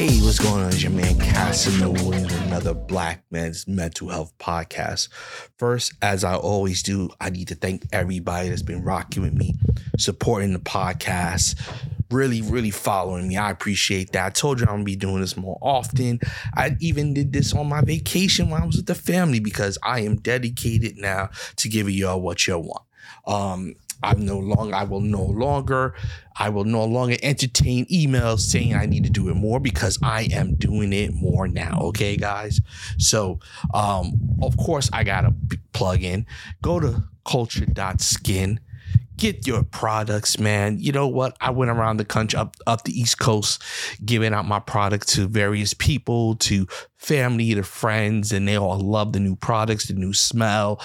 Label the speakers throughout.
Speaker 1: Hey, what's going on? It's your man Casanova with another Black Men's Mental Health Podcast. First, as I always do, I need to thank everybody that's been rocking with me, supporting the podcast, really, really following me. I appreciate that. I told you I'm gonna be doing this more often. I even did this on my vacation when I was with the family because I am dedicated now to giving y'all what y'all want. Um, I'm no longer, I will no longer, I will no longer entertain emails saying I need to do it more because I am doing it more now. Okay, guys. So, um, of course, I got to plug in. Go to culture.skin get your products, man. You know what? I went around the country, up up the East Coast, giving out my product to various people, to family, to friends, and they all love the new products, the new smell,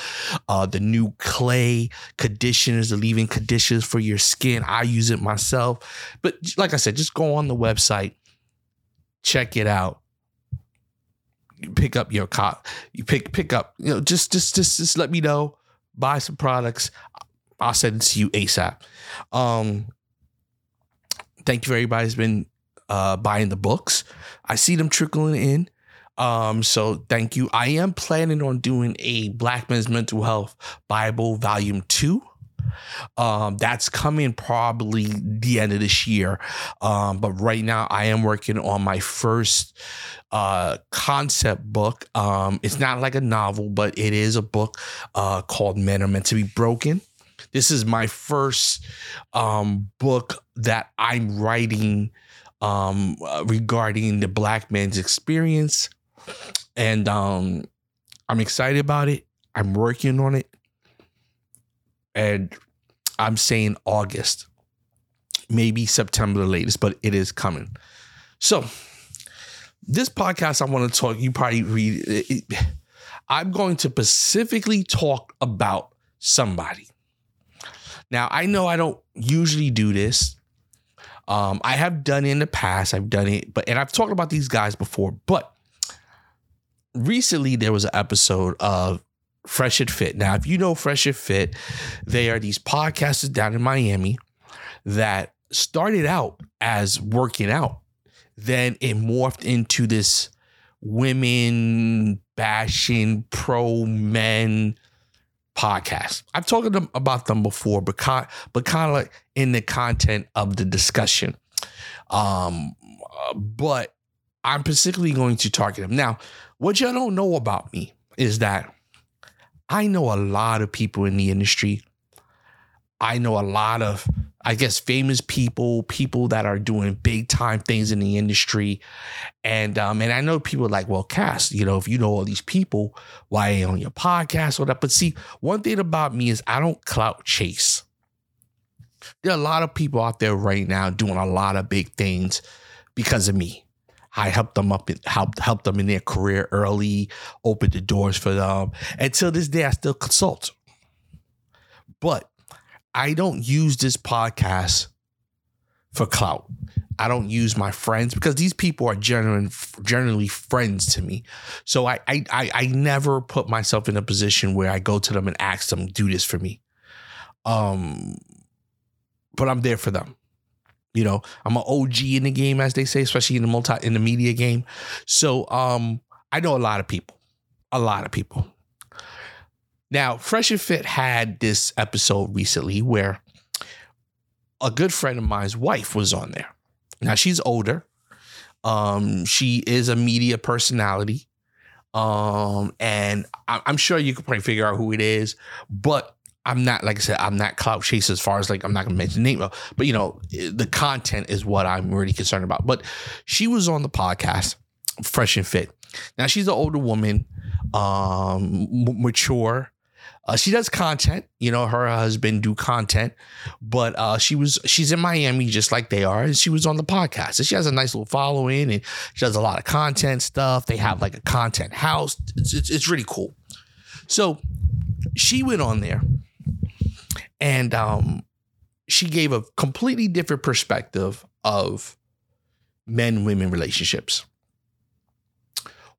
Speaker 1: uh, the new clay conditioners, the leave-in conditioners for your skin. I use it myself, but like I said, just go on the website, check it out. Pick up your cop. You pick pick up. You know, just just just just let me know. Buy some products. I'll send it to you ASAP. Um, thank you for everybody who's been uh, buying the books. I see them trickling in. Um, so thank you. I am planning on doing a Black Men's Mental Health Bible Volume 2. Um, that's coming probably the end of this year. Um, but right now I am working on my first uh concept book. Um, it's not like a novel, but it is a book uh called Men Are Meant to Be Broken. This is my first um, book that I'm writing um, uh, regarding the black man's experience. And um, I'm excited about it. I'm working on it. And I'm saying August, maybe September the latest, but it is coming. So, this podcast, I want to talk, you probably read it, I'm going to specifically talk about somebody. Now, I know I don't usually do this. Um, I have done it in the past. I've done it, but and I've talked about these guys before, but recently there was an episode of Fresh and Fit. Now, if you know Fresh and Fit, they are these podcasters down in Miami that started out as working out. Then it morphed into this women bashing pro men podcast. I've talked about them before, but kind, but kind of like in the content of the discussion. Um, but I'm specifically going to target them. Now, what y'all don't know about me is that I know a lot of people in the industry. I know a lot of I guess famous people, people that are doing big time things in the industry, and um, and I know people like, well, Cass, you know, if you know all these people, why ain't on your podcast or that? But see, one thing about me is I don't clout chase. There are a lot of people out there right now doing a lot of big things because of me. I helped them up, helped help them in their career early, opened the doors for them. Until this day, I still consult. But I don't use this podcast for clout. I don't use my friends because these people are generally generally friends to me. So I, I I never put myself in a position where I go to them and ask them do this for me. Um, but I'm there for them. You know, I'm an OG in the game, as they say, especially in the multi in the media game. So um, I know a lot of people, a lot of people. Now, Fresh and Fit had this episode recently where a good friend of mine's wife was on there. Now she's older. Um, she is a media personality. Um, and I- am sure you could probably figure out who it is, but I'm not, like I said, I'm not clout chaser as far as like, I'm not gonna mention the name, but you know, the content is what I'm really concerned about. But she was on the podcast, Fresh and Fit. Now she's an older woman, um, mature, Uh, she does content, you know, her husband do content, but uh, she was she's in Miami just like they are, and she was on the podcast. And she has a nice little following, and she does a lot of content stuff. They have like a content house. It's it's, it's really cool. So she went on there, and um, she gave a completely different perspective of men women relationships.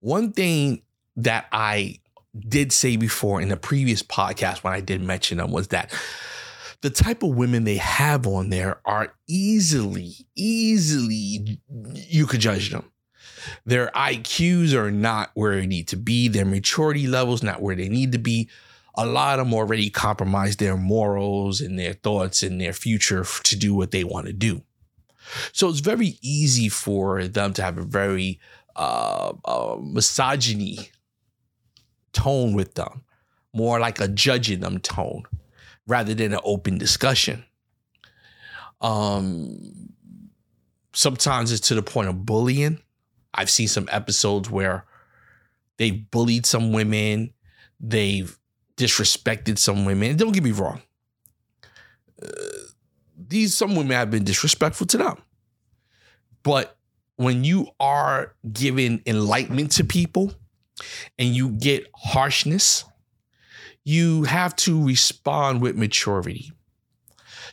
Speaker 1: One thing that I did say before in the previous podcast when I did mention them was that the type of women they have on there are easily, easily, you could judge them. Their IQs are not where they need to be, their maturity levels not where they need to be. A lot of them already compromised their morals and their thoughts and their future to do what they want to do. So it's very easy for them to have a very uh, uh, misogyny tone with them, more like a judging them tone rather than an open discussion. Um, sometimes it's to the point of bullying. I've seen some episodes where they've bullied some women, they've disrespected some women. Don't get me wrong. Uh, these some women have been disrespectful to them. But when you are giving enlightenment to people and you get harshness, you have to respond with maturity.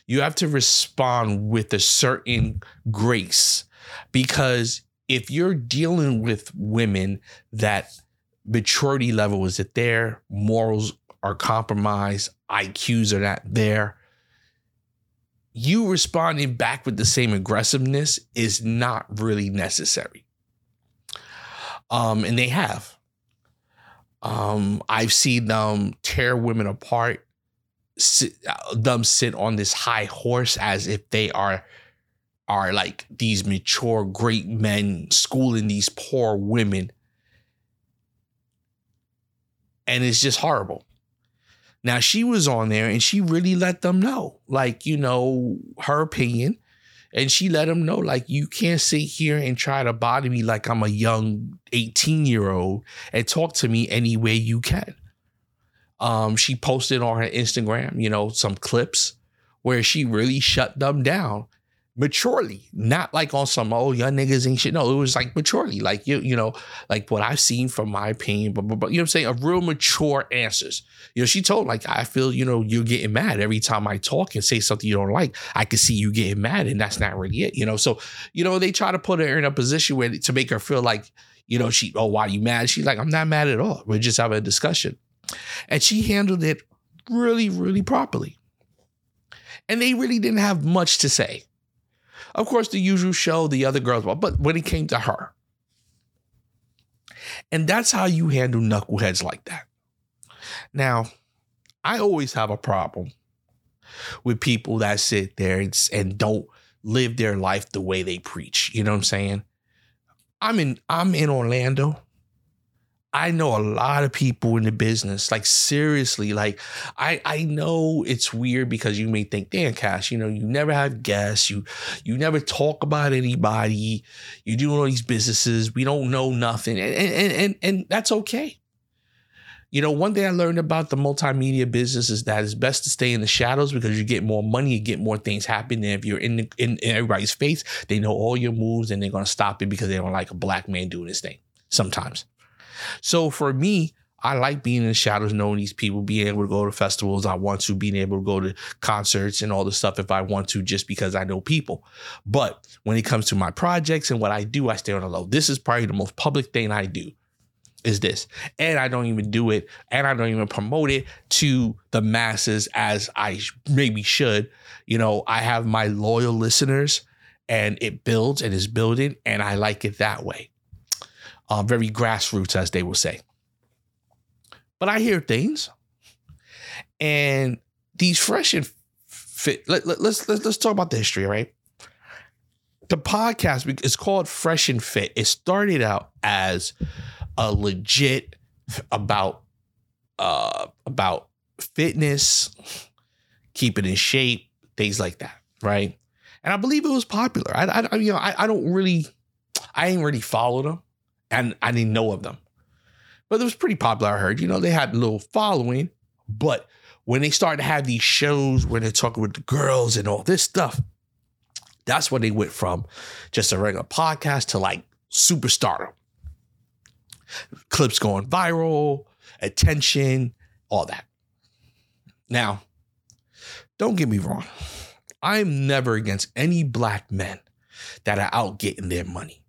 Speaker 1: You have to respond with a certain grace because if you're dealing with women that maturity level isn't there, morals are compromised, IQs are not there, you responding back with the same aggressiveness is not really necessary. Um, and they have. Um, I've seen them tear women apart, sit, uh, them sit on this high horse as if they are are like these mature great men schooling these poor women. And it's just horrible. Now she was on there and she really let them know, like, you know, her opinion. And she let them know, like, you can't sit here and try to bother me like I'm a young 18 year old and talk to me any way you can. Um, she posted on her Instagram, you know, some clips where she really shut them down maturely, not like on some oh, old young niggas ain't shit. No, it was like maturely, like you you know, like what I've seen from my opinion, but, but, but you know what I'm saying, a real mature answers. You know, she told like I feel you know you're getting mad every time I talk and say something you don't like. I can see you getting mad, and that's not really it. You know, so you know they try to put her in a position where to make her feel like you know she oh why you mad? She's like I'm not mad at all. We're just having a discussion, and she handled it really really properly. And they really didn't have much to say. Of course, the usual show, the other girls, but when it came to her. And that's how you handle knuckleheads like that. Now, I always have a problem with people that sit there and, and don't live their life the way they preach. You know what I'm saying? I'm in I'm in Orlando. I know a lot of people in the business. Like seriously, like I I know it's weird because you may think, damn, Cash, you know, you never have guests, you you never talk about anybody, you do all these businesses, we don't know nothing, and and and and that's okay. You know, one thing I learned about the multimedia business is that it's best to stay in the shadows because you get more money, you get more things happening. If you're in, the, in, everybody's face, they know all your moves and they're gonna stop it because they don't like a black man doing his thing. Sometimes. So for me, I like being in the shadows, knowing these people, being able to go to festivals I want to, being able to go to concerts and all the stuff if I want to, just because I know people. But when it comes to my projects and what I do, I stay on the low. This is probably the most public thing I do is this. And I don't even do it and I don't even promote it to the masses as I maybe should. You know, I have my loyal listeners and it builds and is building and I like it that way uh, very grassroots, as they will say. But I hear things, and these fresh and fit. Let, let, let's let's let's talk about the history, right? The podcast is called Fresh and Fit. It started out as a legit about uh about fitness, keeping in shape, things like that, right? And I believe it was popular. I, I you know I, I don't really I ain't really followed them and I didn't know of them. But it was pretty popular, I heard. You know, they had a little following, But when they started to have these shows where they're talking with the girls and all this stuff, that's when they went from just a regular podcast to like superstar. Clips going viral, attention, all that. Now, don't get me wrong. I'm never against any black men that are out getting their money.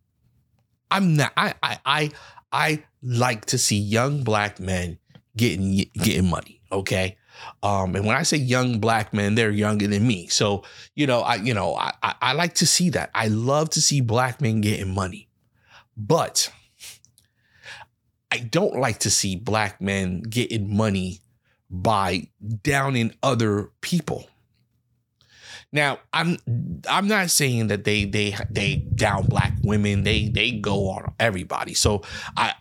Speaker 1: I'm not I I I I like to see young black men getting getting money, okay? Um, and when I say young black men, they're younger than me. So, you know, I, you know, I, I, I like to see that. I love to see black men getting money. But I don't like to see black men getting money by downing other people. Now, I'm I'm not saying that they they they down black women. They they go on everybody. So I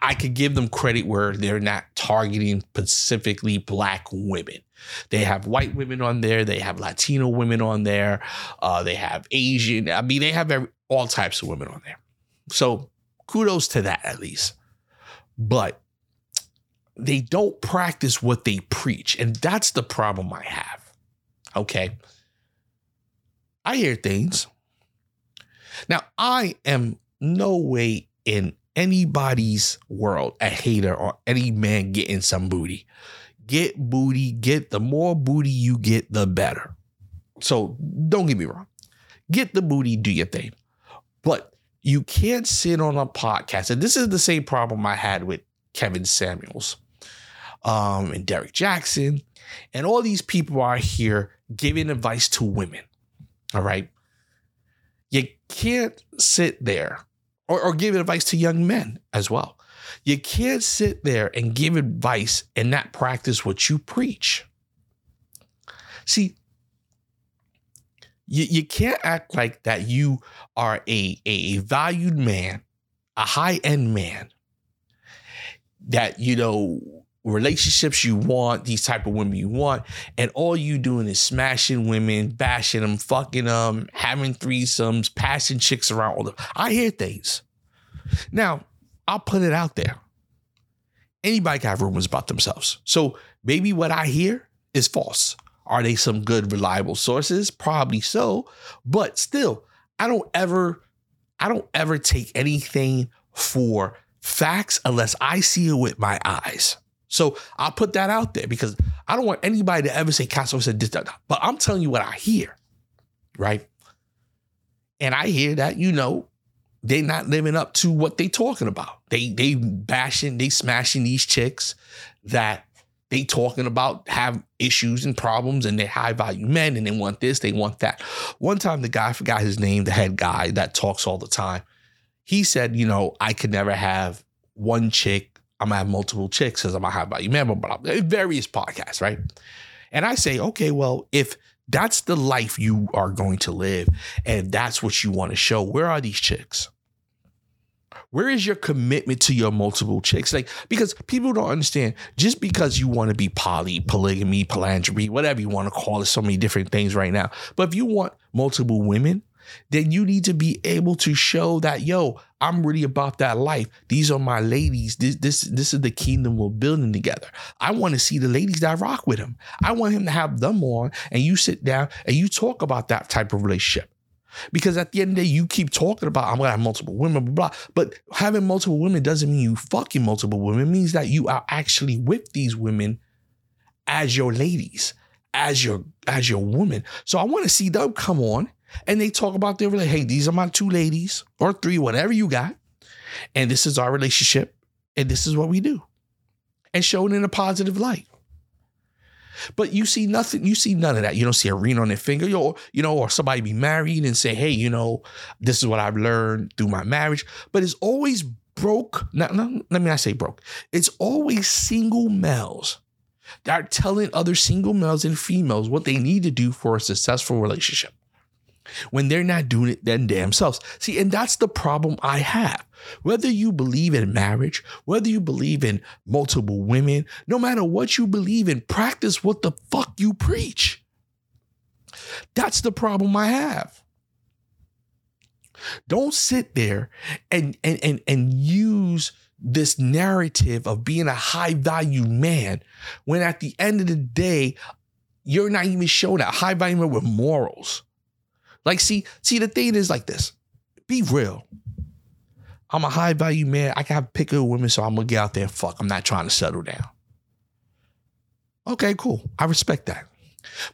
Speaker 1: I could give them credit where they're not targeting specifically black women. They have white women on there. They have Latino women on there. Uh, they have Asian. I mean, they have every, all types of women on there. So kudos to that at least. But they don't practice what they preach, and that's the problem I have. Okay I hear things. Now, I am no way in anybody's world a hater or any man getting some booty. Get booty, get the more booty you get, the better. So don't get me wrong. Get the booty, do your thing. But you can't sit on a podcast. And this is the same problem I had with Kevin Samuels um, and Derrick Jaxn. And all these people are here giving advice to women. All right. You can't sit there or, or give advice to young men as well. You can't sit there and give advice and not practice what you preach. See, you, you can't act like that you are a, a valued man, a high end man, that, you know, relationships you want, these type of women you want, and all you doing is smashing women, bashing them, fucking them, having threesomes, passing chicks around. All the I hear things. Now, I'll put it out there. Anybody can have rumors about themselves. So maybe what I hear is false. Are they some good, reliable sources? Probably so. But still, I don't ever, I don't ever take anything for facts unless I see it with my eyes. So I'll put that out there because I don't want anybody to ever say Castro said this, that, but I'm telling you what I hear, right? And I hear that, you know, they're not living up to what they're talking about. They they bashing, they smashing these chicks that they talking about have issues and problems and they're high value men and they want this, they want that. One time the guy I forgot his name, the head guy that talks all the time. He said, you know, I could never have one chick I'm gonna have multiple chicks because I'm gonna have you blah, blah, blah, various podcasts, right? And I say, okay, well, if that's the life you are going to live and that's what you want to show, where are these chicks? Where is your commitment to your multiple chicks? Like, because people don't understand just because you want to be poly, polygamy, polyandry, whatever you want to call it, so many different things right now. But if you want multiple women, then you need to be able to show that, yo, I'm really about that life. These are my ladies. This this this is the kingdom we're building together. I want to see the ladies that rock with him. I want him to have them on, and you sit down and you talk about that type of relationship. Because at the end of the day, you keep talking about I'm gonna have multiple women, blah, blah, But having multiple women doesn't mean you fucking multiple women. It means that you are actually with these women as your ladies, as your as your woman. So I want to see them come on and they talk about their relationship. Hey, these are my two ladies or three, whatever you got. And this is our relationship. And this is what we do. And show it in a positive light. But you see nothing, you see none of that. You don't see a ring on their finger, or you know, or somebody be married and say, hey, you know, this is what I've learned through my marriage. But it's always broke. Not, not, let me not say broke. It's always single males that are telling other single males and females what they need to do for a successful relationship when they're not doing it then themselves. See, and that's the problem I have. Whether you believe in marriage, whether you believe in multiple women, no matter what you believe in, practice what the fuck you preach. That's the problem I have. Don't sit there and and and and use this narrative of being a high value man when at the end of the day, you're not even showing that high value man with morals. Like, see, see, the thing is like this. Be real. I'm a high value man. I can have pick of women, so I'm gonna get out there and fuck. I'm not trying to settle down. Okay, cool. I respect that.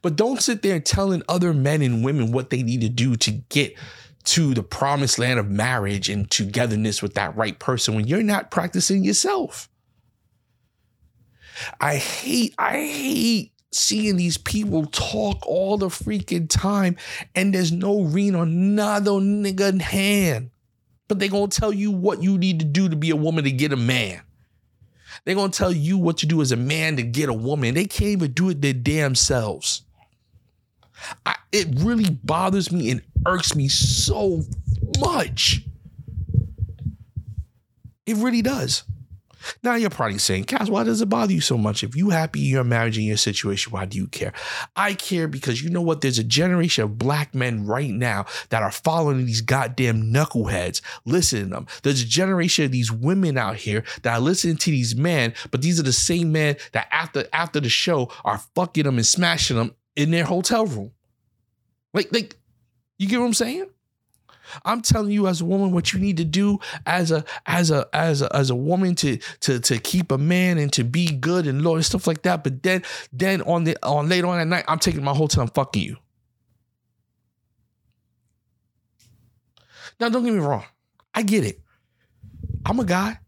Speaker 1: But don't sit there telling other men and women what they need to do to get to the promised land of marriage and togetherness with that right person when you're not practicing yourself. I hate, I hate seeing these people talk all the freaking time and there's no ring on another nigga in hand. But they gonna tell you what you need to do to be a woman to get a man. They're gonna tell you what to do as a man to get a woman. They can't even do it their damn selves. I, it really bothers me and irks me so much. It really does. Now you're probably saying, Cass, why does it bother you so much? If you happy in your marriage and your situation, why do you care? I care because you know what? There's a generation of black men right now that are following these goddamn knuckleheads, listening to them. There's a generation of these women out here that are listening to these men, but these are the same men that after after the show are fucking them and smashing them in their hotel room. Like, like, you get what I'm saying? I'm telling you as a woman what you need to do as a as a as a as a woman to to to keep a man and to be good and loyal and stuff like that. But then then on the on later on at night, I'm taking my hotel and fucking you. Now don't get me wrong. I get it. I'm a guy.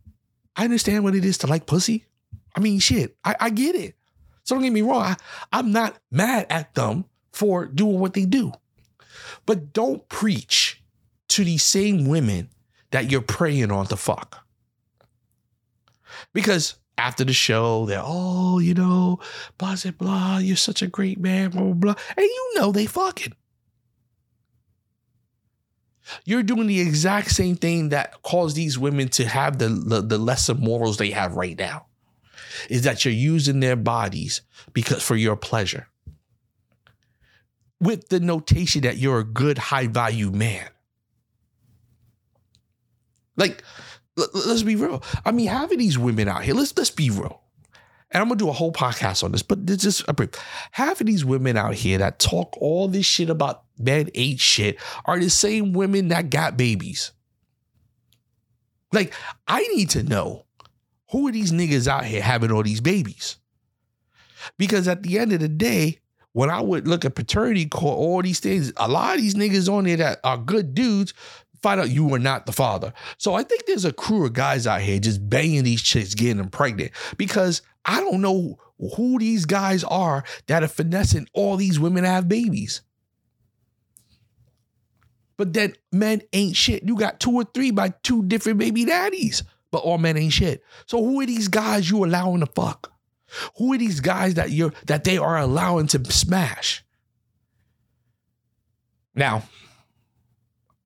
Speaker 1: I understand what it is to like pussy. I mean, shit, I, I get it. So don't get me wrong. I, I'm not mad at them for doing what they do. But don't preach to these same women that you're preying on to fuck. Because after the show, they're, oh, you know, blah, blah, blah, you're such a great man, blah, blah, blah. And you know they fucking. You're doing the exact same thing that caused these women to have the, the, the lesser morals they have right now. Is that you're using their bodies because for your pleasure. With the notation that you're a good, high value man. Like, let's be real. I mean, having these women out here, let's let's be real. And I'm gonna do a whole podcast on this, but it's just a brief. Having these women out here that talk all this shit about men ain't shit are the same women that got babies. Like, I need to know who are these niggas out here having all these babies? Because at the end of the day, when I would look at paternity court, all these things, a lot of these niggas on there that are good dudes find out you were not the father. So I think there's a crew of guys out here just banging these chicks, getting them pregnant because I don't know who these guys are that are finessing all these women have babies. But then men ain't shit. You got two or three by two different baby daddies, but all men ain't shit. So who are these guys you allowing to fuck? Who are these guys that you're that they are allowing to smash? Now,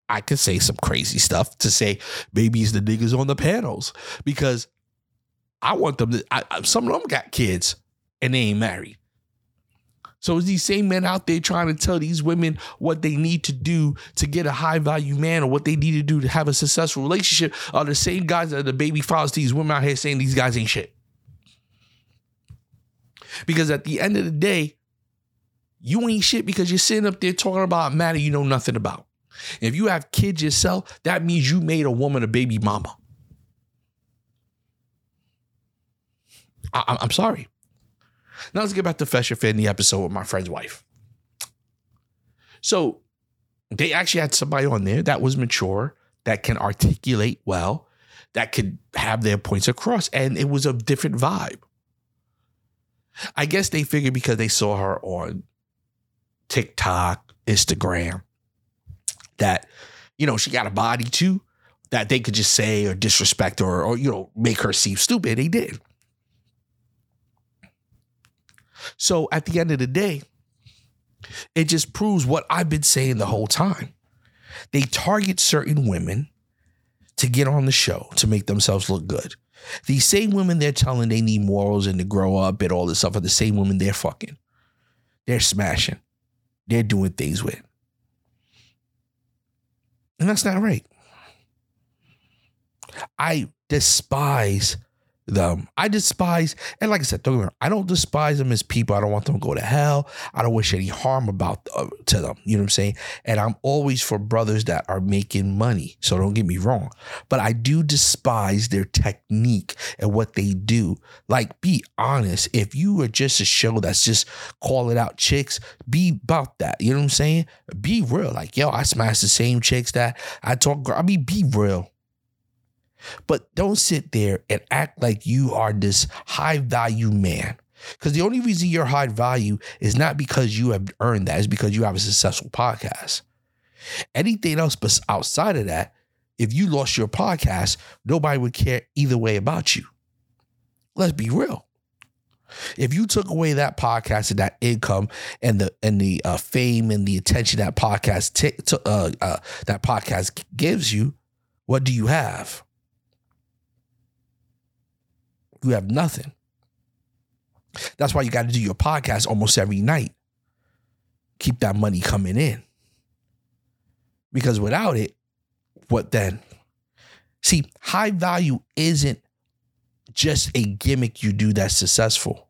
Speaker 1: I could say some crazy stuff to say maybe it's the niggas on the panels because I want them to. I, some of them got kids and they ain't married. So it's these same men out there trying to tell these women what they need to do to get a high value man or what they need to do to have a successful relationship are the same guys that are the baby fathers to these women out here saying these guys ain't shit. Because at the end of the day, you ain't shit because you're sitting up there talking about a matter you know nothing about. If you have kids yourself, that means you made a woman a baby mama. I, am sorry. Now let's get back to Fesher the episode with my friend's wife. So they actually had somebody on there that was mature, that can articulate well, that could have their points across, and it was a different vibe. I guess they figured because they saw her on TikTok, Instagram, that, you know, she got a body too, that they could just say or disrespect her or, you know, make her seem stupid. They did. So at the end of the day, it just proves what I've been saying the whole time. They target certain women to get on the show to make themselves look good. These same women they're telling they need morals and to grow up and all this stuff are the same women they're fucking. They're smashing. They're doing things with. And that's not right. I despise them. I despise, and like I said, don't I don't despise them as people. I don't want them to go to hell. I don't wish any harm about uh, to them. You know what I'm saying? And I'm always for brothers that are making money. So don't get me wrong, but I do despise their technique and what they do. Like, be honest. If you are just a show that's just calling out chicks, be about that. You know what I'm saying? Be real. Like, yo, I smash the same chicks that I talk. I mean, be real. But don't sit there and act like you are this high value man. Because the only reason you're high value is not because you have earned that, it's because you have a successful podcast. Anything else but outside of that, if you lost your podcast, nobody would care either way about you. Let's be real. If you took away that podcast and that income and the and the uh, fame and the attention that podcast t- t- uh, uh, that podcast gives you, what do you have? You have nothing. That's why you got to do your podcast almost every night. Keep that money coming in. Because without it, what then? See, high value isn't just a gimmick you do that's successful.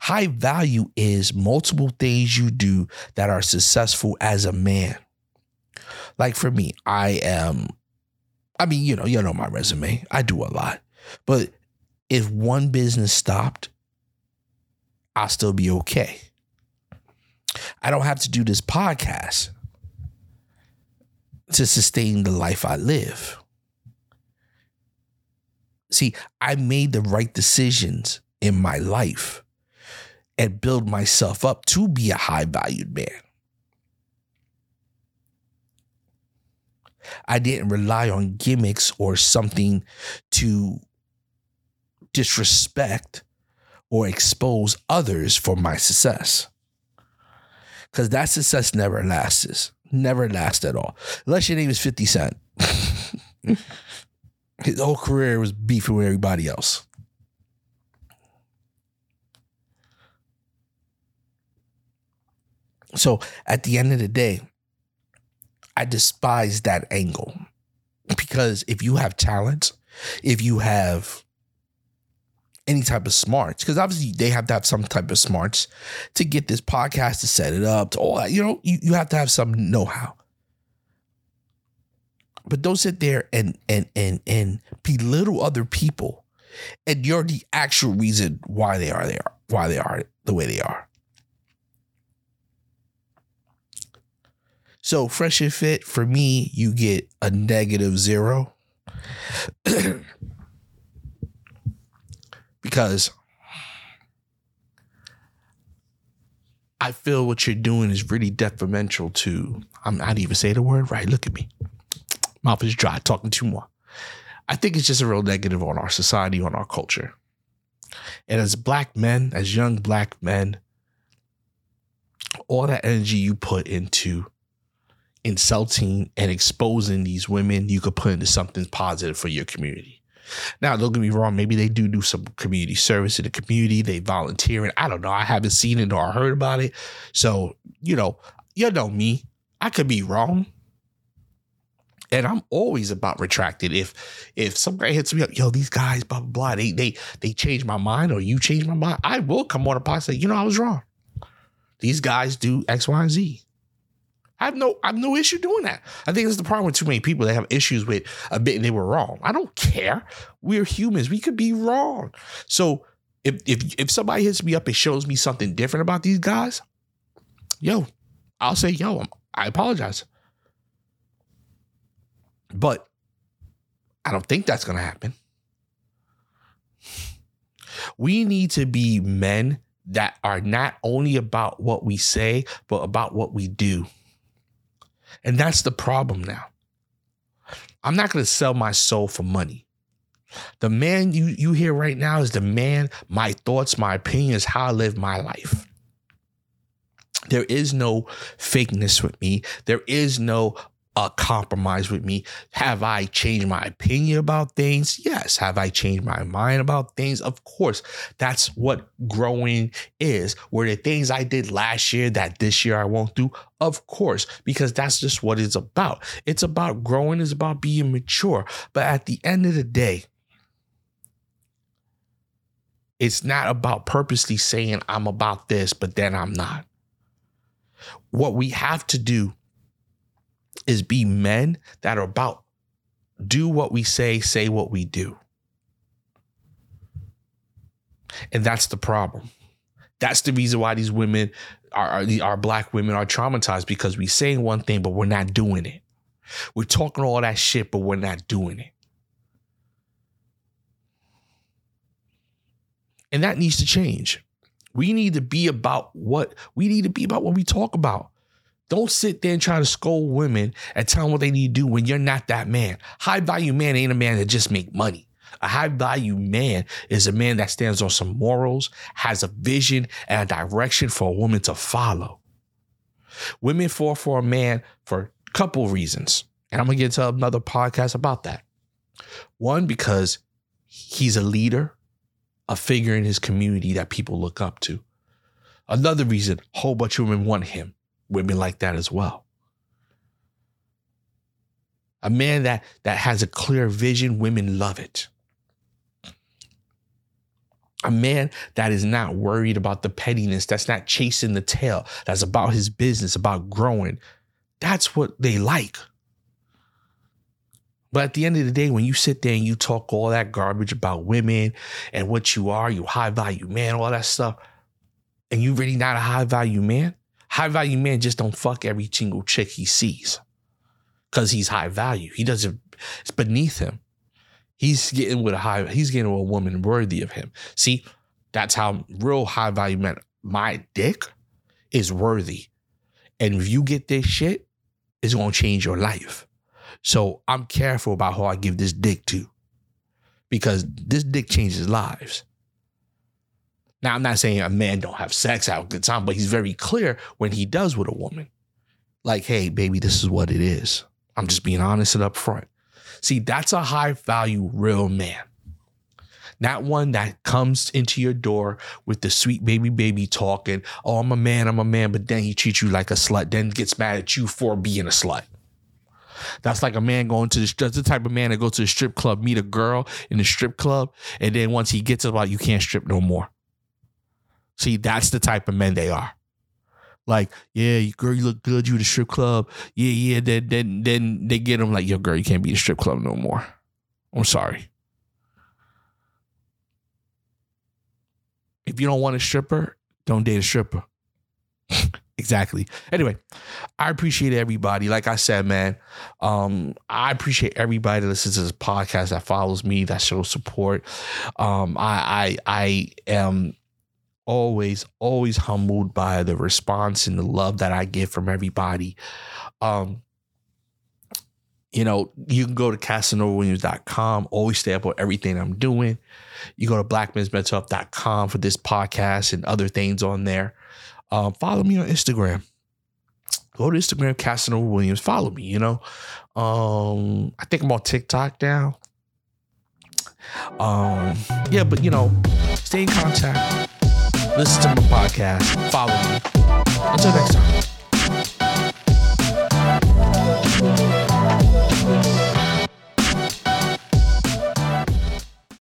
Speaker 1: High value is multiple things you do that are successful as a man. Like for me, I am, I mean, you know, you know my resume. I do a lot. But if one business stopped, I'll still be okay. I don't have to do this podcast to sustain the life I live. See, I made the right decisions in my life and build myself up to be a high valued man. I didn't rely on gimmicks or something to disrespect or expose others for my success. Because that success never lasts. Never lasts at all. Unless your name is 50 Cent. His whole career was beefing with everybody else. So at the end of the day, I despise that angle because if you have talent, if you have any type of smarts because obviously they have to have some type of smarts to get this podcast to set it up to all that you know you, you have to have some know-how. But don't sit there and and and and belittle other people and you're the actual reason why they are there why they are the way they are. So fresh and fit for me you get a negative zero because I feel what you're doing is really detrimental to. I'm not even say the word right. Look at me, mouth is dry, talking too more. I think it's just a real negative on our society, on our culture. And as black men, as young black men, all that energy you put into insulting and exposing these women, you could put into something positive for your community. Now, don't get me wrong. Maybe they do do some community service in the community. They volunteer, and I don't know. I haven't seen it or heard about it. So you know, you know me. I could be wrong, and I'm always about retracted. If if some guy hits me up, yo, these guys, blah blah blah, they they they change my mind, or you change my mind, I will come on a podcast and say, you know, I was wrong. These guys do X, Y, and Z. I have no I have no issue doing that. I think it's the problem with too many people. They have issues with a bit and they were wrong. I don't care. We're humans. We could be wrong. So if if if somebody hits me up and shows me something different about these guys, yo, I'll say, yo, I apologize. But I don't think that's gonna happen. We need to be men that are not only about what we say, but about what we do. And that's the problem now. I'm not going to sell my soul for money. The man you you hear right now is the man, my thoughts, my opinions, how I live my life. There is no fakeness with me. There is no uh, compromise with me? Have I changed my opinion about things? Yes. Have I changed my mind about things? Of course. That's what growing is. Were the things I did last year that this year I won't do? Of course, because that's just what it's about. It's about growing, it's about being mature. But at the end of the day, it's not about purposely saying I'm about this, but then I'm not. What we have to do is be men that are about do what we say, say what we do. And that's the problem. That's the reason why these women are, are our black women are traumatized because we saying one thing, but we're not doing it. We're talking all that shit, but we're not doing it. And that needs to change. We need to be about what we need to be about what we talk about. Don't sit there and try to scold women and tell them what they need to do when you're not that man. High value man ain't a man that just make money. A high value man is a man that stands on some morals, has a vision and a direction for a woman to follow. Women fall for a man for a couple reasons. And I'm going to get to another podcast about that. One, because he's a leader, a figure in his community that people look up to. Another reason, a whole bunch of women want him women like that as well. A man that that has a clear vision, women love it. A man that is not worried about the pettiness, that's not chasing the tail, that's about his business, about growing. That's what they like. But at the end of the day, when you sit there and you talk all that garbage about women and what you are, you high value man, all that stuff, and you really not a high value man, High value man just don't fuck every single chick he sees because he's high value. He doesn't, it's beneath him. He's getting with a high, he's getting with a woman worthy of him. See, that's how real high value men, my dick is worthy. And if you get this shit, it's gonna change your life. So I'm careful about who I give this dick to because this dick changes lives. Now, I'm not saying a man don't have sex, have a good time, but he's very clear when he does with a woman. Like, hey, baby, this is what it is. I'm just being honest and upfront. See, that's a high value real man. Not one that comes into your door with the sweet baby baby talking, oh, I'm a man, I'm a man, but then he treats you like a slut, then gets mad at you for being a slut. That's like a man going to the that's the type of man that goes to the strip club, meet a girl in the strip club, and then once he gets about you can't strip no more. See, that's the type of men they are. Like, yeah, girl, you look good. You the strip club. Yeah, yeah. Then, then, then they get them like, yo, girl, you can't be the strip club no more. I'm sorry. If you don't want a stripper, don't date a stripper. exactly. Anyway, I appreciate everybody. Like I said, man, um, I appreciate everybody that listens to this podcast, that follows me, that shows support. Um, I, I, I am always, always humbled by the response and the love that I get from everybody. Um, you know, you can go to CasanovaWilliams.com, always stay up on everything I'm doing. You go to blackmensmentalhealth.com for this podcast and other things on there. Um, follow me on Instagram. Go to Instagram, Casanova Williams. Follow me, you know. Um, I think I'm on TikTok now. Um, yeah, but you know, stay in contact listen to my podcast, follow me. Until next time.